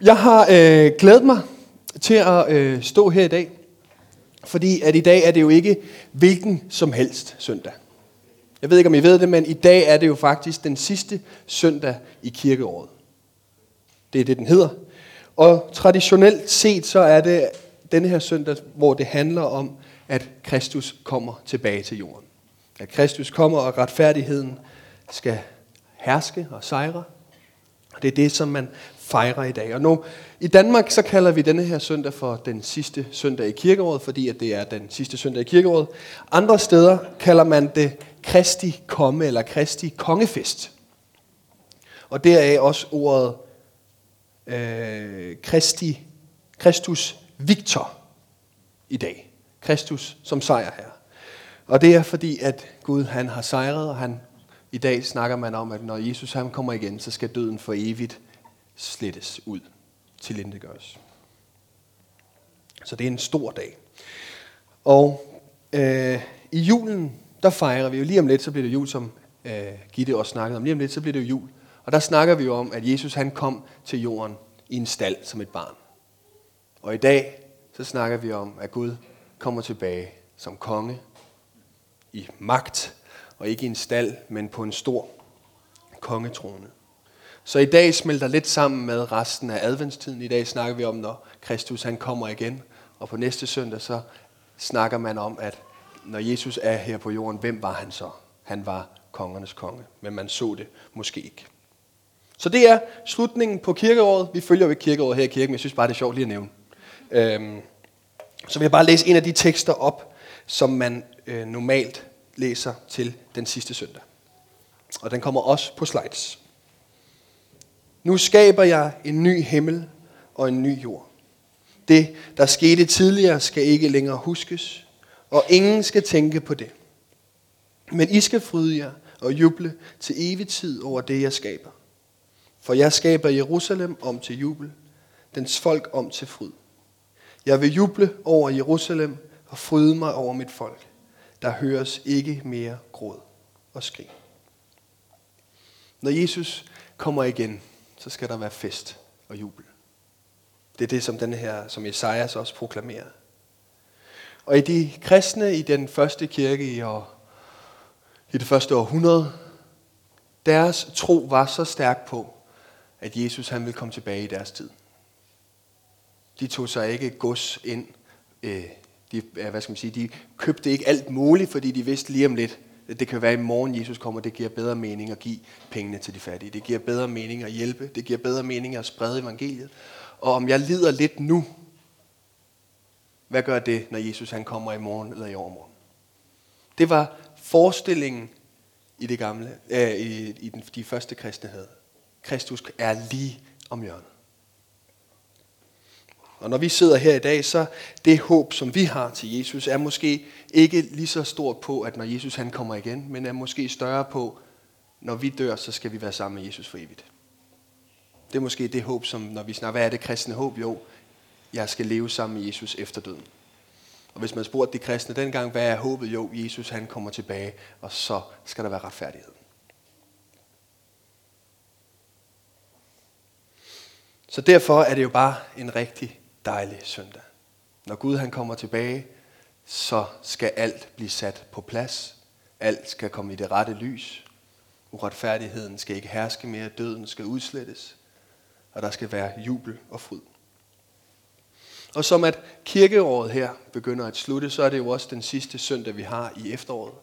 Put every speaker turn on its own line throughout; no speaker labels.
Jeg har øh, glædet mig til at øh, stå her i dag, fordi at i dag er det jo ikke hvilken som helst søndag. Jeg ved ikke, om I ved det, men i dag er det jo faktisk den sidste søndag i kirkeåret. Det er det, den hedder. Og traditionelt set, så er det denne her søndag, hvor det handler om, at Kristus kommer tilbage til jorden. At Kristus kommer, og retfærdigheden skal herske og sejre. Og det er det, som man fejrer i dag. Og nu, i Danmark, så kalder vi denne her søndag for den sidste søndag i kirkeåret, fordi at det er den sidste søndag i kirkeåret. Andre steder kalder man det Kristi komme, eller Kristi kongefest. Og deraf også ordet øh, Kristi, Kristus Victor i dag. Kristus som sejr her. Og det er fordi, at Gud han har sejret, og han, i dag snakker man om, at når Jesus han kommer igen, så skal døden for evigt slettes ud, til gøres. Så det er en stor dag. Og øh, i julen, der fejrer vi jo lige om lidt, så bliver det jul, som øh, Gitte også snakkede om. Lige om lidt, så bliver det jo jul. Og der snakker vi jo om, at Jesus han kom til jorden i en stald som et barn. Og i dag, så snakker vi om, at Gud kommer tilbage som konge i magt, og ikke i en stald, men på en stor kongetrone. Så i dag smelter lidt sammen med resten af adventstiden. I dag snakker vi om, når Kristus han kommer igen. Og på næste søndag så snakker man om, at når Jesus er her på jorden, hvem var han så? Han var kongernes konge, men man så det måske ikke. Så det er slutningen på kirkeåret. Vi følger jo ikke kirkeåret her i kirken, men jeg synes bare, det er sjovt lige at nævne. Øhm, så vil jeg bare læse en af de tekster op, som man øh, normalt læser til den sidste søndag. Og den kommer også på slides. Nu skaber jeg en ny himmel og en ny jord. Det, der skete tidligere, skal ikke længere huskes, og ingen skal tænke på det. Men I skal fryde jer og juble til evig tid over det, jeg skaber. For jeg skaber Jerusalem om til jubel, dens folk om til fryd. Jeg vil juble over Jerusalem og fryde mig over mit folk. Der høres ikke mere gråd og skrig. Når Jesus kommer igen, så skal der være fest og jubel. Det er det, som den her, som Esajas også proklamerer. Og i de kristne i den første kirke i, år, i det første århundrede, deres tro var så stærk på, at Jesus han ville komme tilbage i deres tid. De tog sig ikke gods ind. Øh, de, hvad skal man sige, de købte ikke alt muligt, fordi de vidste lige om lidt, det kan være i morgen, Jesus kommer, det giver bedre mening at give pengene til de fattige. Det giver bedre mening at hjælpe. Det giver bedre mening at sprede evangeliet. Og om jeg lider lidt nu, hvad gør det, når Jesus han kommer i morgen eller i overmorgen? Det var forestillingen i det gamle, øh, i, i den, de første kristne havde. Kristus er lige om hjørnet. Og når vi sidder her i dag, så det håb, som vi har til Jesus, er måske ikke lige så stort på, at når Jesus han kommer igen, men er måske større på, når vi dør, så skal vi være sammen med Jesus for evigt. Det er måske det håb, som når vi snakker, hvad er det kristne håb? Jo, jeg skal leve sammen med Jesus efter døden. Og hvis man spurgte de kristne dengang, hvad er håbet? Jo, Jesus han kommer tilbage, og så skal der være retfærdighed. Så derfor er det jo bare en rigtig dejlig søndag. Når Gud han kommer tilbage, så skal alt blive sat på plads. Alt skal komme i det rette lys. Uretfærdigheden skal ikke herske mere. Døden skal udslettes. Og der skal være jubel og fryd. Og som at kirkeåret her begynder at slutte, så er det jo også den sidste søndag, vi har i efteråret.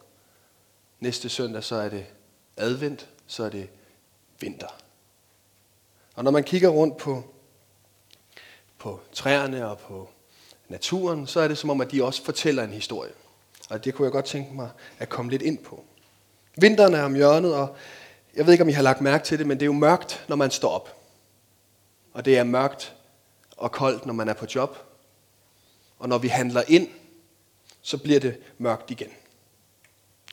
Næste søndag, så er det advent, så er det vinter. Og når man kigger rundt på på træerne og på naturen, så er det som om, at de også fortæller en historie. Og det kunne jeg godt tænke mig at komme lidt ind på. Vinteren er om hjørnet, og jeg ved ikke, om I har lagt mærke til det, men det er jo mørkt, når man står op. Og det er mørkt og koldt, når man er på job. Og når vi handler ind, så bliver det mørkt igen.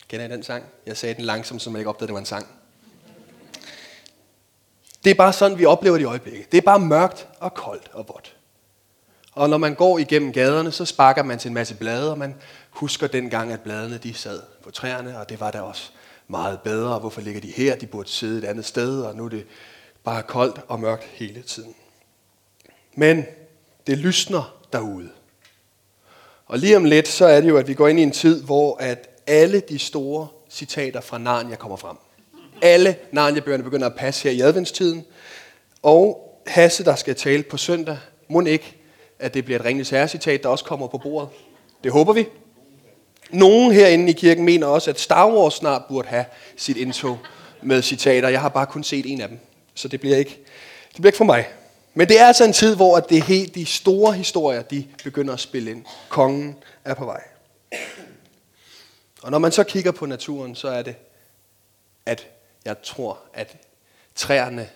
Kender I den sang? Jeg sagde den langsomt, så man ikke opdagede, at det var en sang. Det er bare sådan, vi oplever det i øjeblikket. Det er bare mørkt og koldt og vådt. Og når man går igennem gaderne, så sparker man til en masse blade, og man husker dengang, at bladene de sad på træerne, og det var da også meget bedre. Hvorfor ligger de her? De burde sidde et andet sted, og nu er det bare koldt og mørkt hele tiden. Men det lysner derude. Og lige om lidt, så er det jo, at vi går ind i en tid, hvor at alle de store citater fra Narnia kommer frem. Alle Narnia-bøgerne begynder at passe her i adventstiden. Og Hasse, der skal tale på søndag, må ikke, at det bliver et ringeligt herre-citat, der også kommer på bordet. Det håber vi. Nogen herinde i kirken mener også, at Star Wars snart burde have sit indtog med citater. Jeg har bare kun set en af dem, så det bliver ikke, det bliver ikke for mig. Men det er altså en tid, hvor det helt, de store historier de begynder at spille ind. Kongen er på vej. Og når man så kigger på naturen, så er det, at jeg tror, at træerne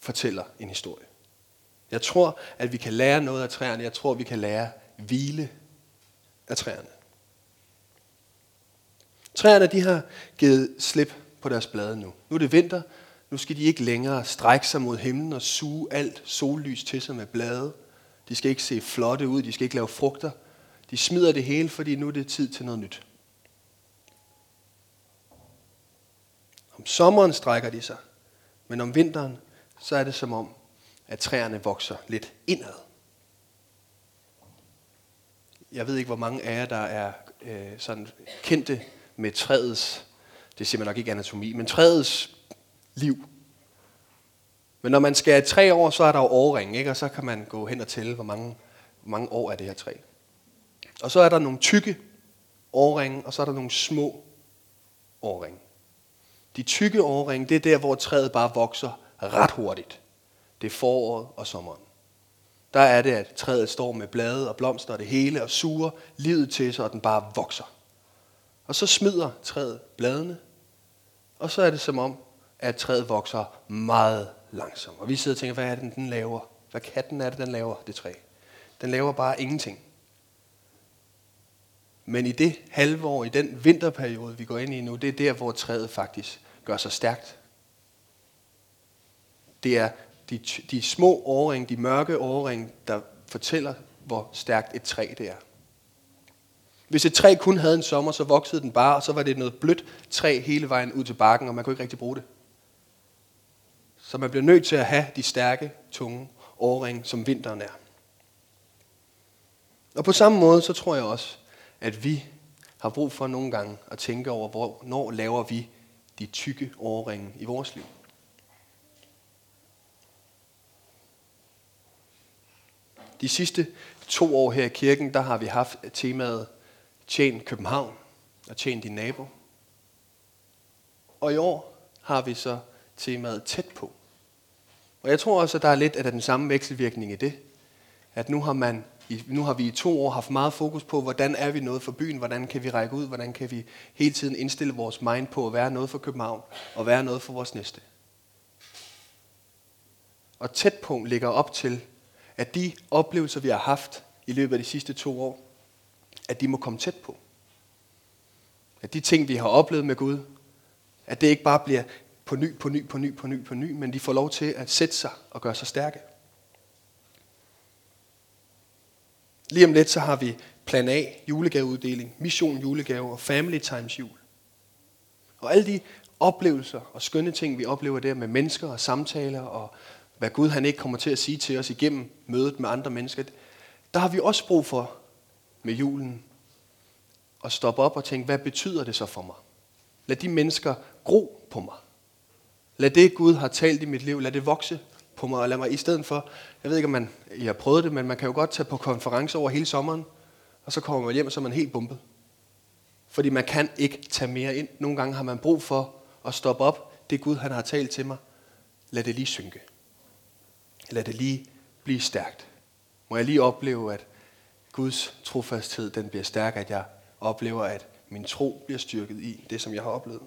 fortæller en historie. Jeg tror, at vi kan lære noget af træerne. Jeg tror, vi kan lære hvile af træerne. Træerne de har givet slip på deres blade nu. Nu er det vinter. Nu skal de ikke længere strække sig mod himlen og suge alt sollys til sig med blade. De skal ikke se flotte ud. De skal ikke lave frugter. De smider det hele, fordi nu er det tid til noget nyt. Om sommeren strækker de sig, men om vinteren, så er det som om, at træerne vokser lidt indad. Jeg ved ikke, hvor mange af jer, der er øh, sådan kendte med træets, det siger man nok ikke anatomi, men træets liv. Men når man skal have tre år, så er der jo årring, ikke? og så kan man gå hen og tælle, hvor mange, hvor mange år er det her træ. Og så er der nogle tykke årringe, og så er der nogle små årringe. De tykke årringe, det er der, hvor træet bare vokser ret hurtigt. Det er foråret og sommeren. Der er det, at træet står med blade og blomster og det hele og suger livet til sig, og den bare vokser. Og så smider træet bladene, og så er det som om, at træet vokser meget langsomt. Og vi sidder og tænker, hvad er det, den laver? Hvad katten er det, den laver, det træ? Den laver bare ingenting. Men i det halve år, i den vinterperiode, vi går ind i nu, det er der, hvor træet faktisk gør sig stærkt. Det er de, de små årring, de mørke årring, der fortæller, hvor stærkt et træ det er. Hvis et træ kun havde en sommer, så voksede den bare, og så var det noget blødt træ hele vejen ud til bakken, og man kunne ikke rigtig bruge det. Så man bliver nødt til at have de stærke, tunge årring, som vinteren er. Og på samme måde, så tror jeg også, at vi har brug for nogle gange at tænke over, hvornår laver vi de tykke årringe i vores liv. De sidste to år her i kirken, der har vi haft temaet Tjen København og Tjen din nabo. Og i år har vi så temaet Tæt på. Og jeg tror også, at der er lidt af den samme vekselvirkning i det. At nu har, man, nu har vi i to år haft meget fokus på, hvordan er vi noget for byen, hvordan kan vi række ud, hvordan kan vi hele tiden indstille vores mind på at være noget for København og være noget for vores næste. Og tæt på ligger op til, at de oplevelser, vi har haft i løbet af de sidste to år, at de må komme tæt på. At de ting, vi har oplevet med Gud, at det ikke bare bliver på ny, på ny, på ny, på ny, på ny, men de får lov til at sætte sig og gøre sig stærke. Lige om lidt, så har vi plan A, julegaveuddeling, mission julegave og family times jul. Og alle de oplevelser og skønne ting, vi oplever der med mennesker og samtaler, og hvad Gud han ikke kommer til at sige til os igennem mødet med andre mennesker, der har vi også brug for med julen at stoppe op og tænke, hvad betyder det så for mig? Lad de mennesker gro på mig. Lad det, Gud har talt i mit liv, lad det vokse på mig, og lad mig i stedet for, jeg ved ikke, om man, I har prøvet det, men man kan jo godt tage på konference over hele sommeren, og så kommer man hjem, og så er man helt bumpet. Fordi man kan ikke tage mere ind. Nogle gange har man brug for at stoppe op. Det Gud, han har talt til mig, lad det lige synke. Lad det lige blive stærkt. Må jeg lige opleve, at Guds trofasthed den bliver stærk, at jeg oplever, at min tro bliver styrket i det, som jeg har oplevet.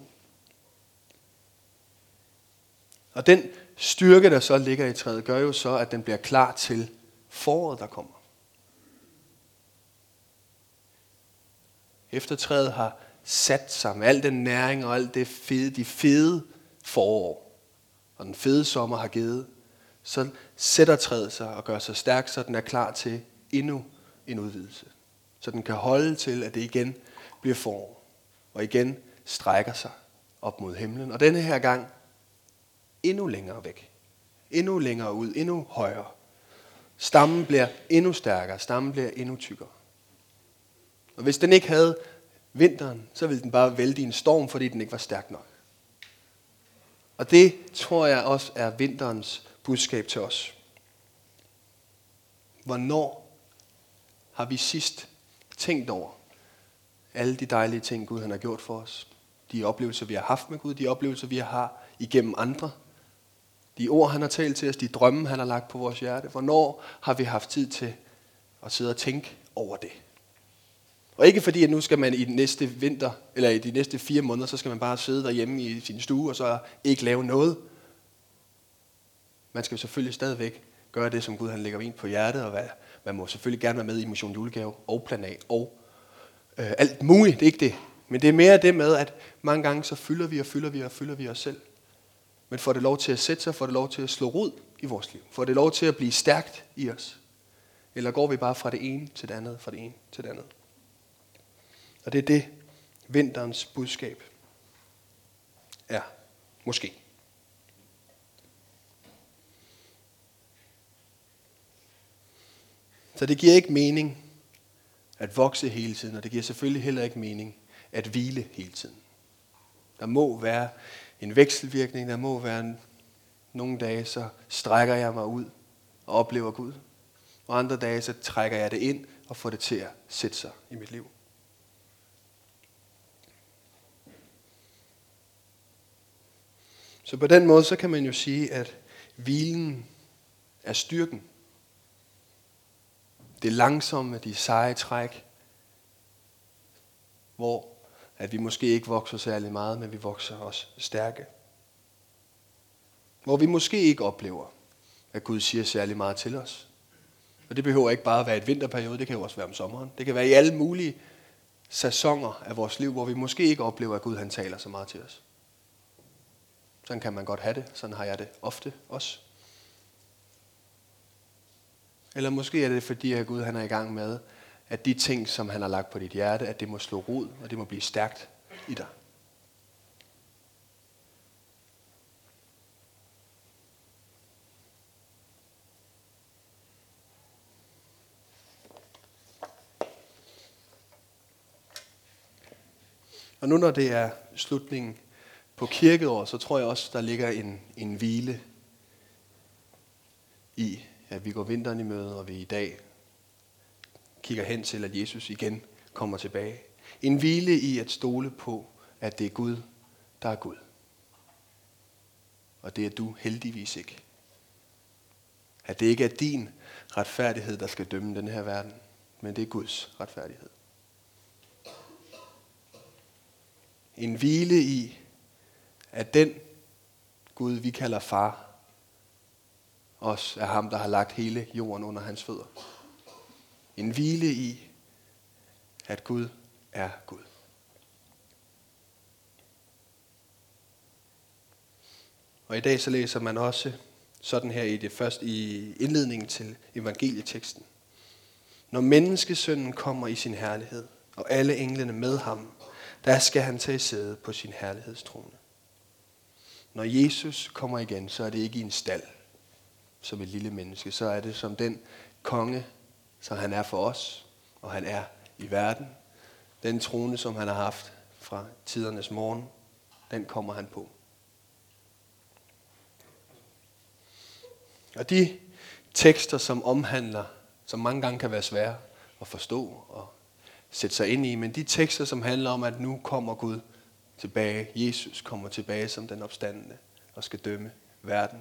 Og den styrke, der så ligger i træet, gør jo så, at den bliver klar til foråret, der kommer. Efter træet har sat sig med al den næring og alt det fede, de fede forår, og den fede sommer har givet, så sætter træet sig og gør sig stærk, så den er klar til endnu en udvidelse. Så den kan holde til, at det igen bliver forår, og igen strækker sig op mod himlen. Og denne her gang endnu længere væk. Endnu længere ud, endnu højere. Stammen bliver endnu stærkere, stammen bliver endnu tykkere. Og hvis den ikke havde vinteren, så ville den bare vælte i en storm, fordi den ikke var stærk nok. Og det tror jeg også er vinterens budskab til os. Hvornår har vi sidst tænkt over alle de dejlige ting, Gud han har gjort for os? De oplevelser, vi har haft med Gud, de oplevelser, vi har igennem andre. De ord, han har talt til os, de drømme, han har lagt på vores hjerte. Hvornår har vi haft tid til at sidde og tænke over det? Og ikke fordi, at nu skal man i den næste vinter, eller i de næste fire måneder, så skal man bare sidde derhjemme i sin stue, og så ikke lave noget. Man skal selvfølgelig stadigvæk gøre det, som Gud han lægger ind på hjertet, og hvad, man må selvfølgelig gerne være med i Mission Julegave og Plan A og øh, alt muligt, det er ikke det. Men det er mere det med, at mange gange så fylder vi og fylder vi og fylder vi os selv. Men får det lov til at sætte sig, får det lov til at slå rod i vores liv. Får det lov til at blive stærkt i os. Eller går vi bare fra det ene til det andet, fra det ene til det andet. Og det er det, vinterens budskab er. Måske. Så det giver ikke mening at vokse hele tiden, og det giver selvfølgelig heller ikke mening at hvile hele tiden. Der må være en vekselvirkning, der må være en, nogle dage, så strækker jeg mig ud og oplever Gud. Og andre dage, så trækker jeg det ind og får det til at sætte sig i mit liv. Så på den måde, så kan man jo sige, at hvilen er styrken. Det langsomme, de seje træk, hvor at vi måske ikke vokser særlig meget, men vi vokser os stærke. Hvor vi måske ikke oplever, at Gud siger særlig meget til os. Og det behøver ikke bare at være et vinterperiode, det kan jo også være om sommeren. Det kan være i alle mulige sæsoner af vores liv, hvor vi måske ikke oplever, at Gud han taler så meget til os. Sådan kan man godt have det. Sådan har jeg det ofte også. Eller måske er det fordi, at Gud han er i gang med, at de ting, som han har lagt på dit hjerte, at det må slå rod, og det må blive stærkt i dig. Og nu når det er slutningen på kirkeåret, så tror jeg også, der ligger en, en hvile i, at vi går vinteren i møde, og vi i dag kigger hen til, at Jesus igen kommer tilbage. En hvile i at stole på, at det er Gud, der er Gud. Og det er du heldigvis ikke. At det ikke er din retfærdighed, der skal dømme den her verden, men det er Guds retfærdighed. En hvile i, at den Gud, vi kalder far, os er ham, der har lagt hele jorden under hans fødder. En hvile i, at Gud er Gud. Og i dag så læser man også sådan her i det første i indledningen til evangelieteksten. Når menneskesønnen kommer i sin herlighed, og alle englene med ham, der skal han tage sæde på sin herlighedstrone. Når Jesus kommer igen, så er det ikke i en stald som et lille menneske. Så er det som den konge, som han er for os, og han er i verden. Den trone, som han har haft fra tidernes morgen, den kommer han på. Og de tekster, som omhandler, som mange gange kan være svære at forstå og sætte sig ind i, men de tekster, som handler om, at nu kommer Gud tilbage, Jesus kommer tilbage som den opstandende og skal dømme verden.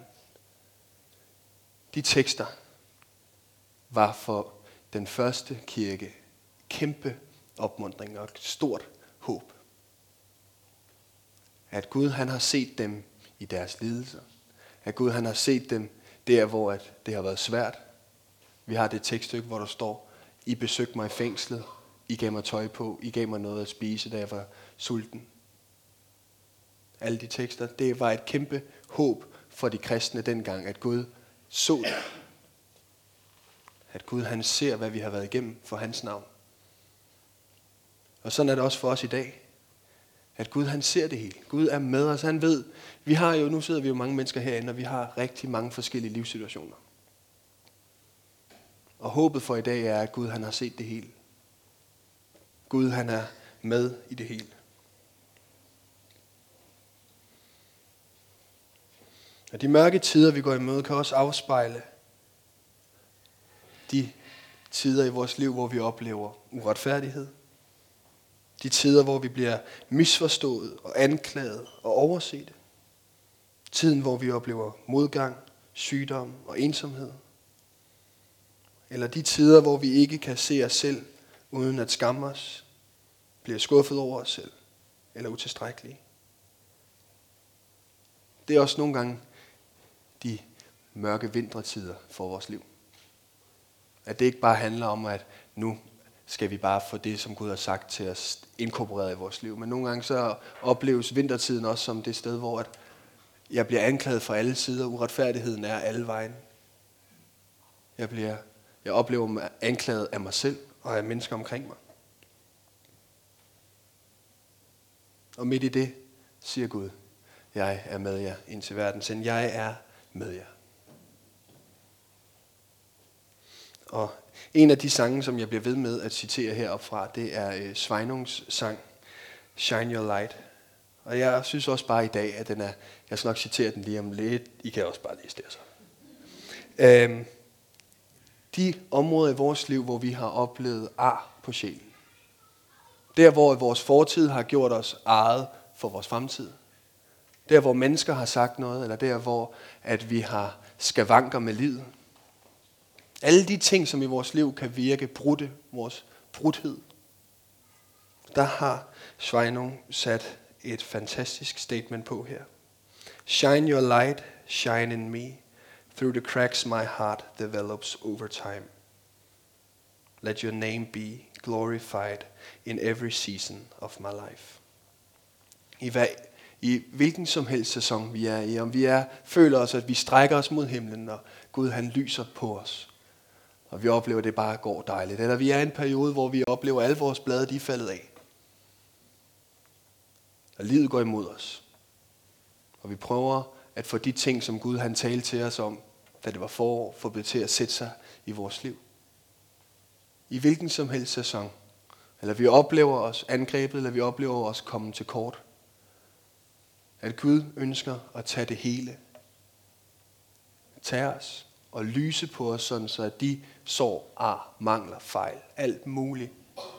De tekster var for den første kirke kæmpe opmundring og stort håb. At Gud han har set dem i deres lidelser. At Gud han har set dem der, hvor at det har været svært. Vi har det tekststykke, hvor der står, I besøgte mig i fængslet, I gav mig tøj på, I gav mig noget at spise, da jeg var sulten. Alle de tekster, det var et kæmpe håb for de kristne dengang, at Gud så det. At Gud han ser, hvad vi har været igennem for hans navn. Og sådan er det også for os i dag. At Gud han ser det hele. Gud er med os. Han ved, vi har jo, nu sidder vi jo mange mennesker herinde, og vi har rigtig mange forskellige livssituationer. Og håbet for i dag er, at Gud han har set det hele. Gud han er med i det hele. Og de mørke tider, vi går imod, kan også afspejle de tider i vores liv, hvor vi oplever uretfærdighed. De tider, hvor vi bliver misforstået og anklaget og overset. Tiden, hvor vi oplever modgang, sygdom og ensomhed. Eller de tider, hvor vi ikke kan se os selv uden at skamme os, bliver skuffet over os selv eller utilstrækkelige. Det er også nogle gange de mørke vintertider for vores liv. At det ikke bare handler om, at nu skal vi bare få det, som Gud har sagt til os, inkorporeret i vores liv. Men nogle gange så opleves vintertiden også som det sted, hvor at jeg bliver anklaget fra alle sider. Uretfærdigheden er alle vejen. Jeg, bliver, jeg oplever mig anklaget af mig selv og af mennesker omkring mig. Og midt i det siger Gud, jeg er med jer ind til verden. Send jeg er med jer. Og en af de sange, som jeg bliver ved med at citere heroppe fra, det er øh, Sveinungs sang, Shine Your Light. Og jeg synes også bare i dag, at den er, jeg skal nok citere den lige om lidt, I kan også bare læse det så. Øhm, de områder i vores liv, hvor vi har oplevet ar på sjælen. Der, hvor vores fortid har gjort os ejet for vores fremtid. Der, hvor mennesker har sagt noget, eller der, hvor at vi har skavanker med livet. Alle de ting, som i vores liv kan virke brudte, vores brudhed. Der har Sveinung sat et fantastisk statement på her. Shine your light, shine in me. Through the cracks my heart develops over time. Let your name be glorified in every season of my life. I, hver i hvilken som helst sæson vi er i, om vi er, føler os, at vi strækker os mod himlen, og Gud han lyser på os, og vi oplever, at det bare går dejligt. Eller vi er i en periode, hvor vi oplever, at alle vores blade de er faldet af. Og livet går imod os. Og vi prøver at få de ting, som Gud han talte til os om, da det var forår, få det til at sætte sig i vores liv. I hvilken som helst sæson. Eller vi oplever os angrebet, eller vi oplever os komme til kort. At Gud ønsker at tage det hele. Tage os og lyse på os, sådan så at de sår, ar, mangler, fejl, alt muligt,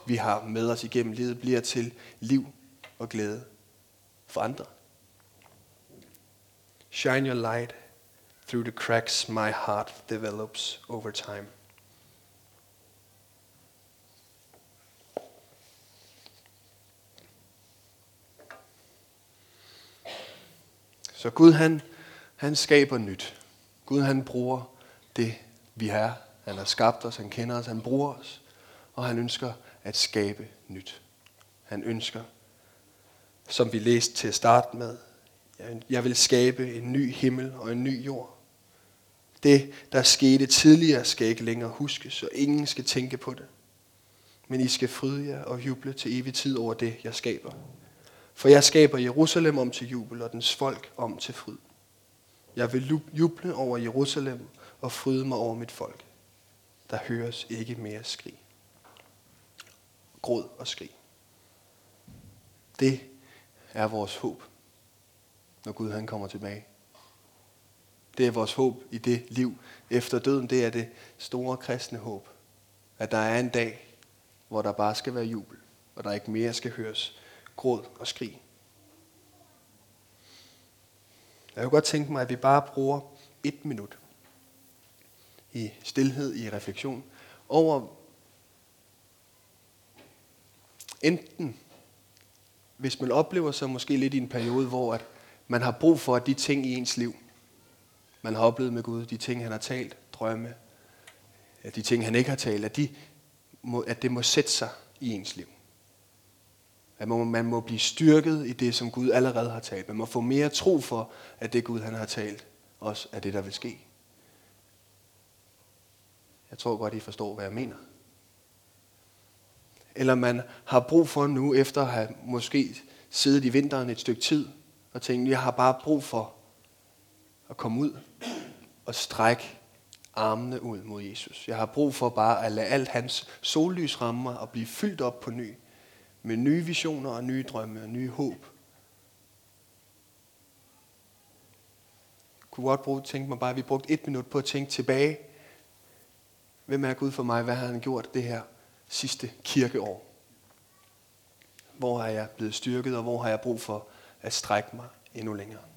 vi har med os igennem livet, bliver til liv og glæde for andre. Shine your light through the cracks my heart develops over time. Så Gud han, han skaber nyt. Gud han bruger det, vi er. Han har skabt os, han kender os, han bruger os. Og han ønsker at skabe nyt. Han ønsker, som vi læste til at starte med, jeg vil skabe en ny himmel og en ny jord. Det, der skete tidligere, skal ikke længere huskes, og ingen skal tænke på det. Men I skal fryde jer og juble til evig tid over det, jeg skaber. For jeg skaber Jerusalem om til jubel, og dens folk om til fryd. Jeg vil juble over Jerusalem og fryde mig over mit folk. Der høres ikke mere skrig. Gråd og skrig. Det er vores håb, når Gud han kommer tilbage. Det er vores håb i det liv efter døden. Det er det store kristne håb. At der er en dag, hvor der bare skal være jubel, og der ikke mere skal høres gråd og skrig. Jeg kunne godt tænke mig, at vi bare bruger et minut i stillhed, i refleksion, over enten, hvis man oplever sig måske lidt i en periode, hvor at man har brug for, at de ting i ens liv, man har oplevet med Gud, de ting, han har talt, drømme, de ting, han ikke har talt, at, de må, at det må sætte sig i ens liv. At man må, blive styrket i det, som Gud allerede har talt. Man må få mere tro for, at det Gud, han har talt, også er det, der vil ske. Jeg tror godt, I forstår, hvad jeg mener. Eller man har brug for nu, efter at have måske siddet i vinteren et stykke tid, og tænkt, jeg har bare brug for at komme ud og strække armene ud mod Jesus. Jeg har brug for bare at lade alt hans sollys ramme mig og blive fyldt op på ny. Med nye visioner og nye drømme og nye håb. Jeg kunne godt bruge, tænke mig bare, at vi brugte et minut på at tænke tilbage. Hvem er Gud for mig? Hvad har han gjort det her sidste kirkeår? Hvor har jeg blevet styrket, og hvor har jeg brug for at strække mig endnu længere?